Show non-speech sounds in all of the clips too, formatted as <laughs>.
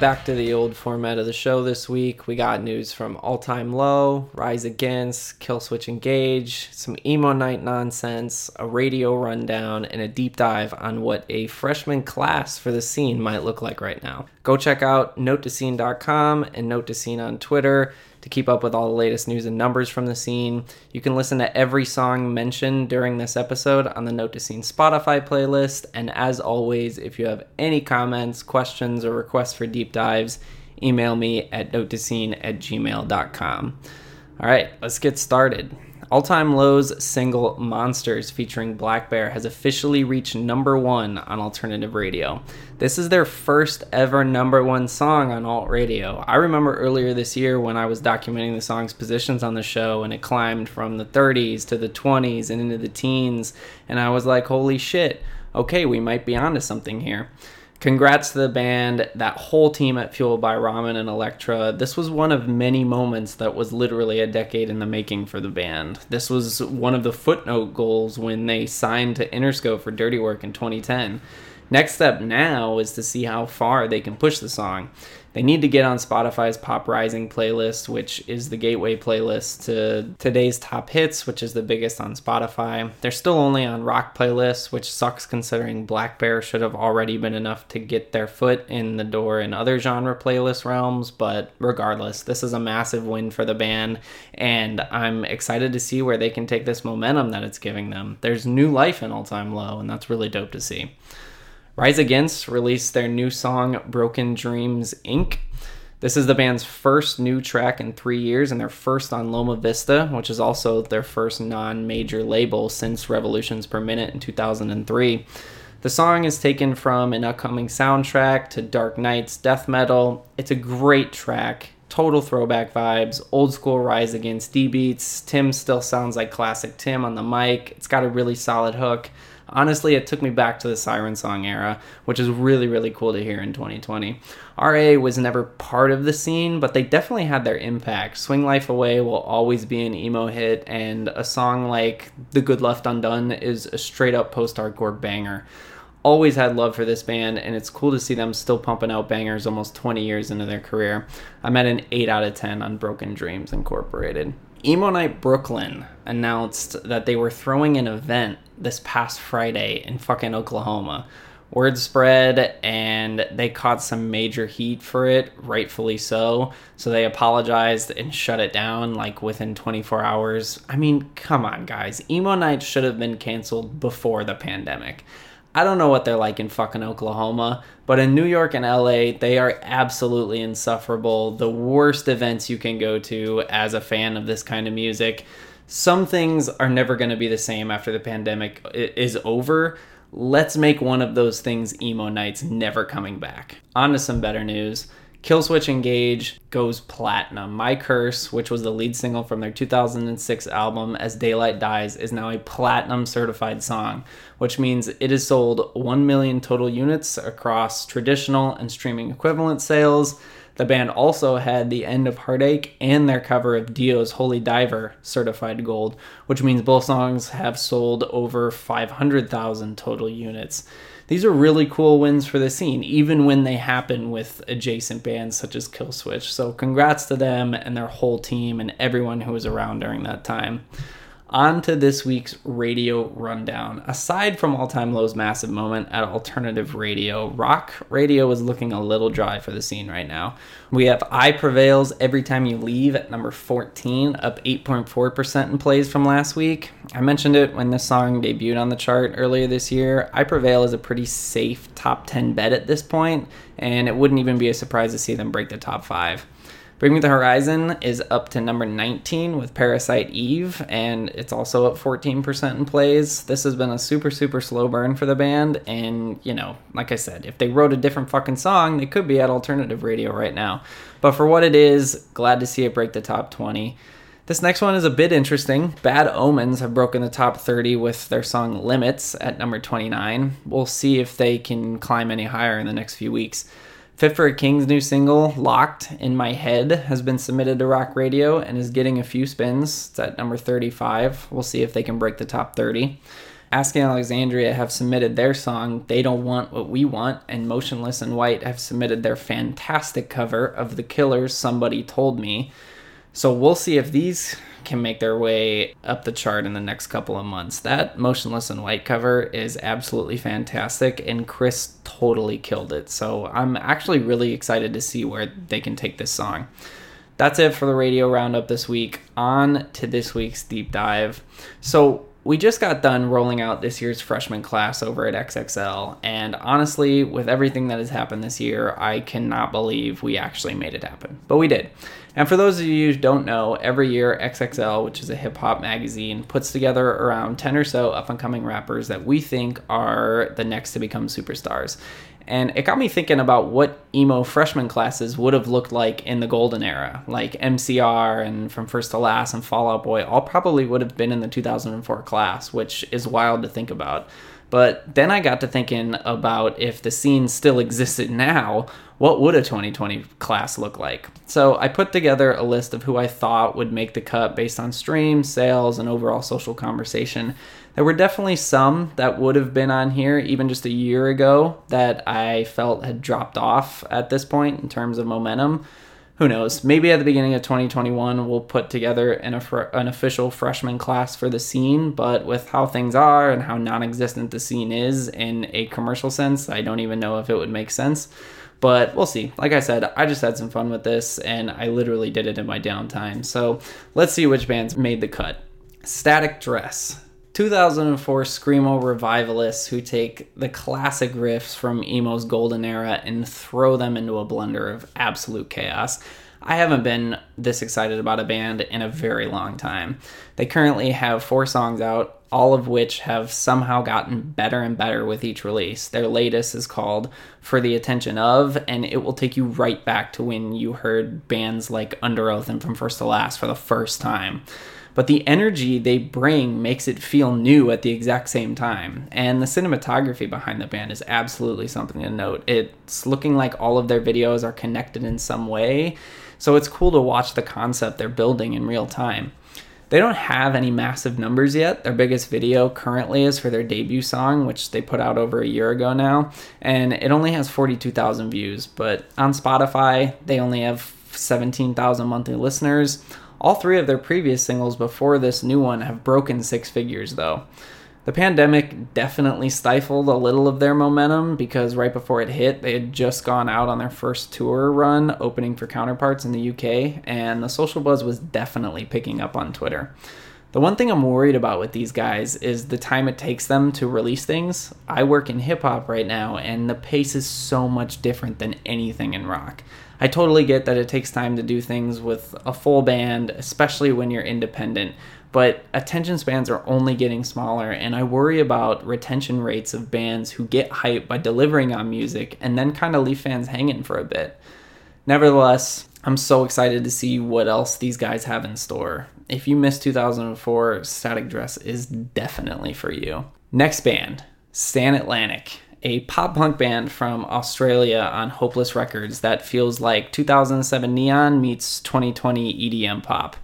Back to the old format of the show this week. We got news from All Time Low, Rise Against, Killswitch Engage, some emo night nonsense, a radio rundown, and a deep dive on what a freshman class for the scene might look like right now. Go check out notetoscene.com and Note to Scene on Twitter to keep up with all the latest news and numbers from the scene. You can listen to every song mentioned during this episode on the Note to Scene Spotify playlist. And as always, if you have any comments, questions, or requests for deep dives, email me at notetoscene at gmail.com. All right, let's get started. All Time Low's single Monsters featuring blackbear has officially reached number one on alternative radio. This is their first ever number one song on alt radio. I remember earlier this year when I was documenting the song's positions on the show and it climbed from the 30s to the 20s and into the teens, and I was like, holy shit, okay, we might be onto something here. Congrats to the band, that whole team at Fueled by Ramen and Elektra. This was one of many moments that was literally a decade in the making for the band. This was one of the footnote goals when they signed to Interscope for Dirty Work in 2010. Next step now is to see how far they can push the song. They need to get on Spotify's Pop Rising playlist, which is the gateway playlist to today's top hits, which is the biggest on Spotify. They're still only on rock playlists, which sucks considering blackbear should have already been enough to get their foot in the door in other genre playlist realms. But regardless, this is a massive win for the band, and I'm excited to see where they can take this momentum that it's giving them. There's new life in All Time Low, and that's really dope to see. Rise Against released their new song Broken Dreams Inc. This is the band's first new track in three years and their first on Loma Vista, which is also their first non major label since Revolutions Per Minute in 2003. The song is taken from an upcoming soundtrack to Dark Nights death metal. It's a great track, total throwback vibes, old school Rise Against D beats. Tim still sounds like classic Tim on the mic. It's got a really solid hook honestly, it took me back to the Siren Song era, which is really, really cool to hear in 2020. RA was never part of the scene, but they definitely had their impact. Swing Life Away will always be an emo hit, and a song like The Good Left Undone is a straight up post hardcore banger. Always had love for this band, and it's cool to see them still pumping out bangers almost 20 years into their career. I'm at an 8 out of 10 on Broken Dreams Incorporated. Emo Night Brooklyn announced that they were throwing an event this past Friday in fucking Oklahoma. Word spread and they caught some major heat for it, rightfully so. So they apologized and shut it down like within 24 hours. I mean, come on, guys. Emo Night should have been canceled before the pandemic. I don't know what they're like in fucking Oklahoma, but in New York and LA, they are absolutely insufferable. The worst events you can go to as a fan of this kind of music. Some things are never going to be the same after the pandemic is over. Let's make one of those things emo nights never coming back. On to some better news. Killswitch Engage goes platinum. My Curse, which was the lead single from their 2006 album As Daylight Dies, is now a platinum certified song, which means it has sold 1 million total units across traditional and streaming equivalent sales. The band also had the end of Heartache and their cover of Dio's Holy Diver certified gold, which means both songs have sold over 500,000 total units. These are really cool wins for the scene, even when they happen with adjacent bands such as Killswitch. So, congrats to them and their whole team and everyone who was around during that time. On to this week's radio rundown. Aside from All Time Low's massive moment at alternative radio, rock radio is looking a little dry for the scene right now. We have I Prevail's Every Time You Leave at number 14, up 8.4% in plays from last week. I mentioned it when this song debuted on the chart earlier this year. I Prevail is a pretty safe top 10 bet at this point, and it wouldn't even be a surprise to see them break the top 5. Bring Me the Horizon is up to number 19 with Parasite Eve, and it's also up 14% in plays. This has been a super, super slow burn for the band, and, you know, like I said, if they wrote a different fucking song, they could be at alternative radio right now. But for what it is, glad to see it break the top 20. This next one is a bit interesting. Bad Omens have broken the top 30 with their song Limits at number 29. We'll see if they can climb any higher in the next few weeks. Fit for a King's new single, Locked in My Head, has been submitted to rock radio and is getting a few spins. It's at number 35. We'll see if they can break the top 30. Asking Alexandria have submitted their song, They Don't Want What We Want, and Motionless in White have submitted their fantastic cover of The Killers' Somebody Told Me. So we'll see if these can make their way up the chart in the next couple of months. That Motionless in White cover is absolutely fantastic, and Chris totally killed it. So I'm actually really excited to see where they can take this song. That's it for the radio roundup this week. On to this week's deep dive. So, we just got done rolling out this year's freshman class over at XXL, and honestly, with everything that has happened this year, I cannot believe we actually made it happen. But we did. And for those of you who don't know, every year XXL, which is a hip hop magazine, puts together around 10 or so up and coming rappers that we think are the next to become superstars. And it got me thinking about what emo freshman classes would have looked like in the golden era. Like MCR and From First to Last and Fall Out Boy all probably would have been in the 2004 class, which is wild to think about. But then I got to thinking about if the scene still existed now, what would a 2020 class look like? So I put together a list of who I thought would make the cut based on streams, sales, and overall social conversation. There were definitely some that would have been on here even just a year ago that I felt had dropped off at this point in terms of momentum. Who knows? Maybe at the beginning of 2021, we'll put together an, an official freshman class for the scene. But with how things are and how non existent the scene is in a commercial sense, I don't even know if it would make sense. But we'll see. Like I said, I just had some fun with this and I literally did it in my downtime. So let's see which bands made the cut. Static Dress. 2004 Screamo revivalists who take the classic riffs from Emo's golden era and throw them into a blender of absolute chaos. I haven't been this excited about a band in a very long time. They currently have four songs out, all of which have somehow gotten better and better with each release. Their latest is called For the Attention of, and it will take you right back to when you heard bands like Underoath and From First to Last for the first time but the energy they bring makes it feel new at the exact same time. And the cinematography behind the band is absolutely something to note. It's looking like all of their videos are connected in some way, so it's cool to watch the concept they're building in real time. They don't have any massive numbers yet. Their biggest video currently is for their debut song, which they put out over a year ago now, and it only has 42,000 views. But on Spotify, they only have 17,000 monthly listeners. All three of their previous singles before this new one have broken six figures, though. The pandemic definitely stifled a little of their momentum because right before it hit, they had just gone out on their first tour run, opening for counterparts in the UK, and the social buzz was definitely picking up on Twitter. The one thing I'm worried about with these guys is the time it takes them to release things. I work in hip hop right now, and the pace is so much different than anything in rock. I totally get that it takes time to do things with a full band, especially when you're independent, but attention spans are only getting smaller, and I worry about retention rates of bands who get hype by delivering on music and then kind of leave fans hanging for a bit. Nevertheless, I'm so excited to see what else these guys have in store. If you missed 2004, Static Dress is definitely for you. Next band, Stand Atlantic a pop punk band from Australia on Hopeless Records that feels like 2007 Neon meets 2020 EDM pop.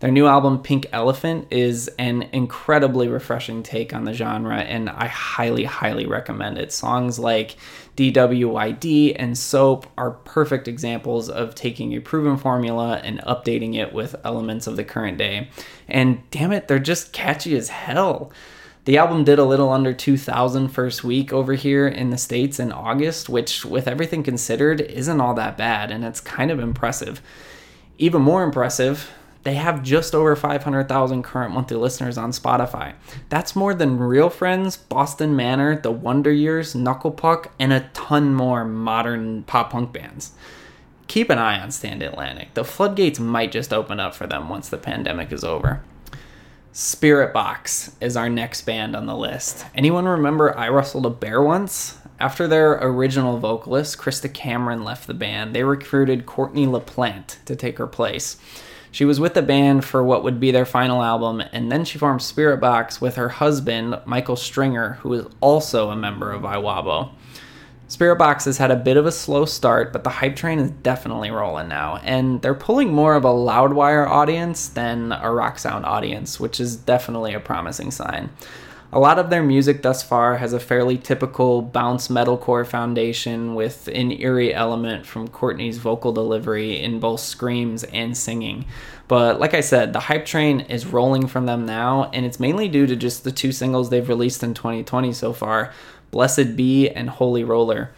Their new album, Pink Elephant, is an incredibly refreshing take on the genre, and I highly, highly recommend it. Songs like DWYD and Soap are perfect examples of taking a proven formula and updating it with elements of the current day. And damn it, they're just catchy as hell. The album did a little under 2,000 first week over here in the States in August, which, with everything considered, isn't all that bad, and it's kind of impressive. Even more impressive, they have just over 500,000 current monthly listeners on Spotify. That's more than Real Friends, Boston Manor, The Wonder Years, Knuckle Puck, and a ton more modern pop punk bands. Keep an eye on Stand Atlantic. The floodgates might just open up for them once the pandemic is over. Spiritbox is our next band on the list. Anyone remember I Wrestled a Bear Once? After their original vocalist, Krista Cameron, left the band, they recruited Courtney LaPlante to take her place. She was with the band for what would be their final album, and then she formed Spiritbox with her husband, Michael Stringer, who is also a member of Iwabo. Spiritbox has had a bit of a slow start, but the hype train is definitely rolling now, and they're pulling more of a Loudwire audience than a Rock Sound audience, which is definitely a promising sign. A lot of their music thus far has a fairly typical bounce metalcore foundation with an eerie element from Courtney's vocal delivery in both screams and singing. But like I said, the hype train is rolling from them now, and it's mainly due to just the two singles they've released in 2020 so far Blessed Be and Holy Roller.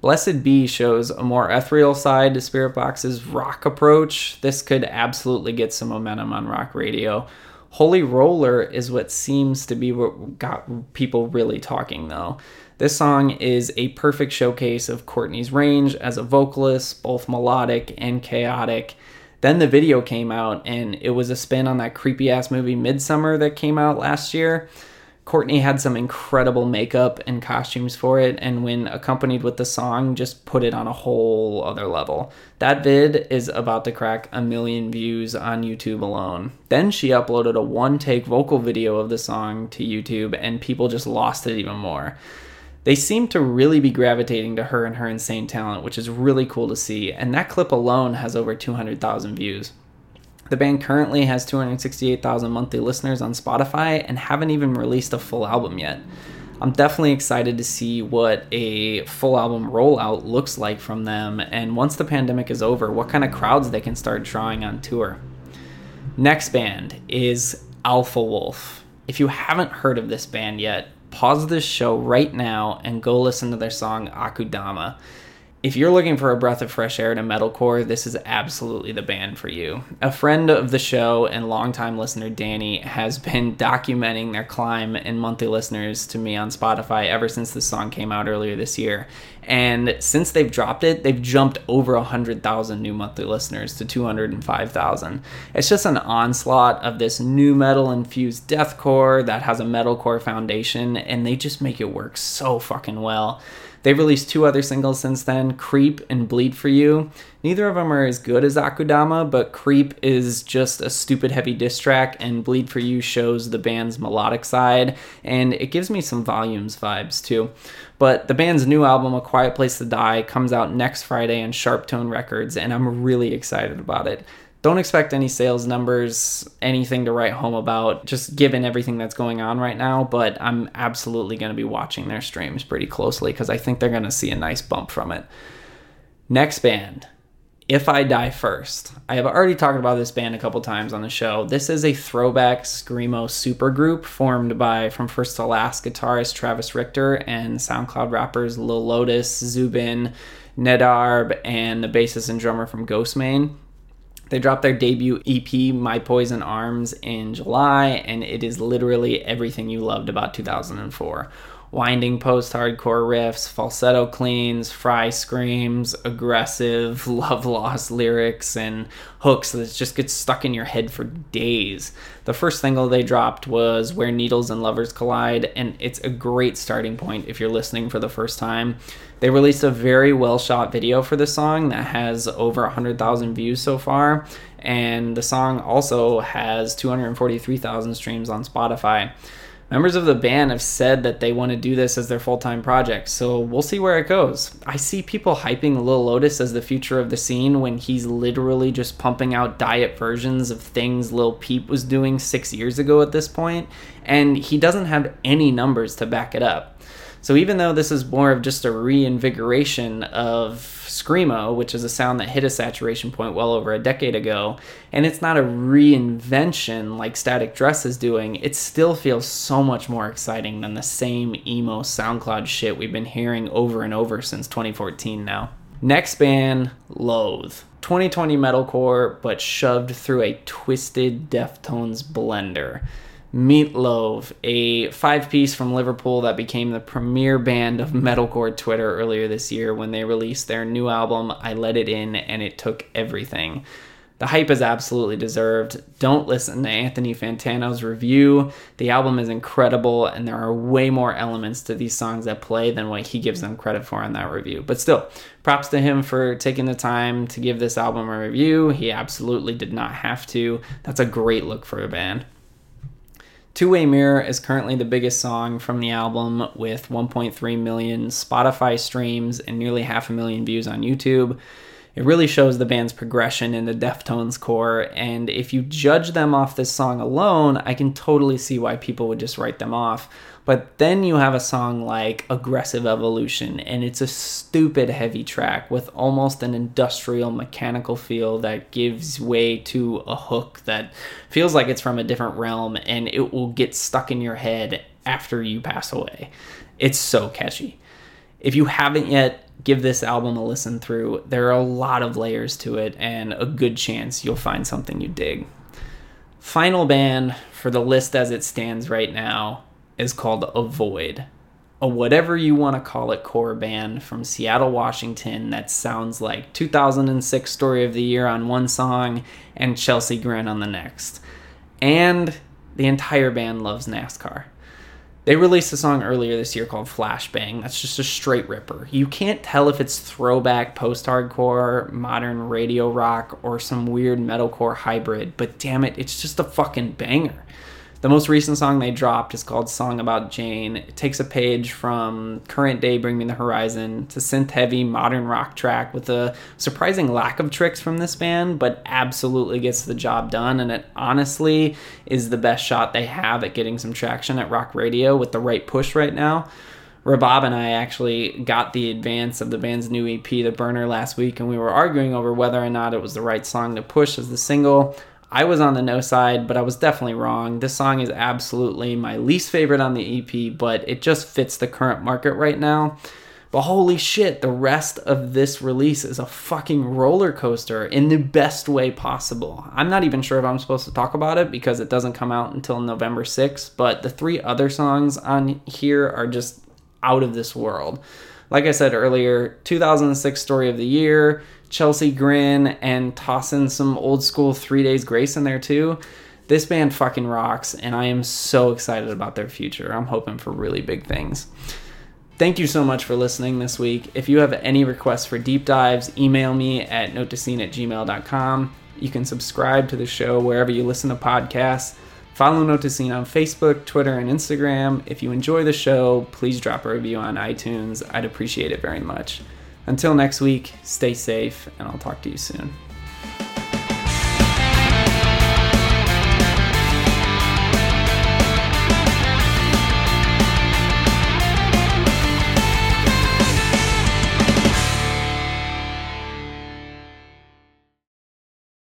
Blessed Be shows a more ethereal side to Spiritbox's rock approach. This could absolutely get some momentum on rock radio. Holy Roller is what seems to be what got people really talking, though. This song is a perfect showcase of Courtney's range as a vocalist, both melodic and chaotic. Then the video came out, and it was a spin on that creepy ass movie Midsommar that came out last year. Courtney had some incredible makeup and costumes for it, and when accompanied with the song, just put it on a whole other level. That vid is about to crack a million views on YouTube alone. Then she uploaded a one take vocal video of the song to YouTube, and people just lost it even more. They seem to really be gravitating to her and her insane talent, which is really cool to see, and that clip alone has over 200,000 views. The band currently has 268,000 monthly listeners on Spotify and haven't even released a full album yet. I'm definitely excited to see what a full album rollout looks like from them, and once the pandemic is over, what kind of crowds they can start drawing on tour. Next band is Alpha Wolf. If you haven't heard of this band yet, pause this show right now and go listen to their song Akudama if you're looking for a breath of fresh air to metalcore, this is absolutely the band for you. A friend of the show and longtime listener Danny has been <laughs> documenting their climb in monthly listeners to me on Spotify ever since the song came out earlier this year. And since they've dropped it, they've jumped over 100,000 new monthly listeners to 205,000. It's just an onslaught of this new metal infused deathcore that has a metalcore foundation, and they just make it work so fucking well. They've released two other singles since then Creep and Bleed for You. Neither of them are as good as Akudama, but Creep is just a stupid heavy diss track, and Bleed for You shows the band's melodic side, and it gives me some volumes vibes too. But the band's new album, A Quiet Place to Die, comes out next Friday on Sharptone Records, and I'm really excited about it don't expect any sales numbers, anything to write home about, just given everything that's going on right now. But I'm absolutely going to be watching their streams pretty closely because I think they're going to see a nice bump from it. Next band, If I Die First. I have already talked about this band a couple times on the show. This is a throwback Screamo supergroup formed by From First to Last guitarist Travis Richter and SoundCloud rappers Lil Lotus, Zubin, Nedarb, and the bassist and drummer from Ghostemane. They dropped their debut EP, My Poison Arms, in July, and it is literally everything you loved about 2004. Winding post hardcore riffs, falsetto cleans, fry screams, aggressive, <laughs> love lost lyrics, and hooks that just get stuck in your head for days. The first single they dropped was Where Needles and Lovers Collide, and it's a great starting point if you're listening for the first time. They released a very well shot video for the song that has over 100,000 views so far, and the song also has 243,000 streams on Spotify. Members of the band have said that they want to do this as their full time project, so we'll see where it goes. I see people hyping Lil Lotus as the future of the scene when he's literally just pumping out diet versions of things Lil Peep was doing six years ago at this point, and he doesn't have any numbers to back it up. So even though this is more of just a reinvigoration of screamo, which is a sound that hit a saturation point well over a decade ago, and it's not a reinvention like Static Dress is doing, it still feels so much more exciting than the same emo SoundCloud shit we've been hearing over and over since 2014 now. Next band, Loathe. 2020 metalcore, but shoved through a twisted Deftones blender. Meatloaf, a five piece from Liverpool that became the premier band of metalcore Twitter earlier this year when they released their new album, I Let It In, and it took everything. The hype is absolutely deserved. Don't listen to Anthony Fantano's review. The album is incredible, and there are way more elements to these songs that play than what he gives them credit for in that review. But still, props to him for taking the time to give this album a review. He absolutely did not have to. That's a great look for a band. Two Way Mirror is currently the biggest song from the album with 1.3 million Spotify streams and nearly half a million views on YouTube. It really shows the band's progression in the Deftones core, and if you judge them off this song alone, I can totally see why people would just write them off. But then you have a song like Aggressive Evolution, and it's a stupid heavy track with almost an industrial mechanical feel that gives way to a hook that feels like it's from a different realm and it will get stuck in your head after you pass away. It's so catchy. If you haven't yet, give this album a listen through. There are a lot of layers to it, and a good chance you'll find something you dig. Final band for the list as it stands right now is called Avoid, a whatever you want to call it core band from Seattle, Washington that sounds like 2006 Story of the Year on one song and Chelsea Grin on the next. And the entire band loves NASCAR. They released a song earlier this year called Flashbang. That's just a straight ripper. You can't tell if it's throwback post hardcore, modern radio rock, or some weird metalcore hybrid, but damn it, it's just a fucking banger. The most recent song they dropped is called Song About Jane. It takes a page from current day Bring Me the Horizon. It's a synth heavy modern rock track with a surprising lack of tricks from this band, but absolutely gets the job done. And it honestly is the best shot they have at getting some traction at rock radio with the right push right now. Rabab and I actually got the advance of the band's new EP, The Burner, last week, and we were arguing over whether or not it was the right song to push as the single. I was on the no side, but I was definitely wrong. This song is absolutely my least favorite on the EP, but it just fits the current market right now. But holy shit, the rest of this release is a fucking roller coaster in the best way possible. I'm not even sure if I'm supposed to talk about it because it doesn't come out until November 6th, but the three other songs on here are just out of this world. Like I said earlier, 2006 Story of the Year, Chelsea Grin and tossing some old school Three Days Grace in there too. This band fucking rocks, and I am so excited about their future. I'm hoping for really big things. Thank you so much for listening this week. If you have any requests for deep dives, email me at notescene at gmail.com. You can subscribe to the show wherever you listen to podcasts. Follow Note to Scene on Facebook, Twitter, and Instagram. If you enjoy the show, please drop a review on iTunes. I'd appreciate it very much. Until next week, stay safe, and I'll talk to you soon.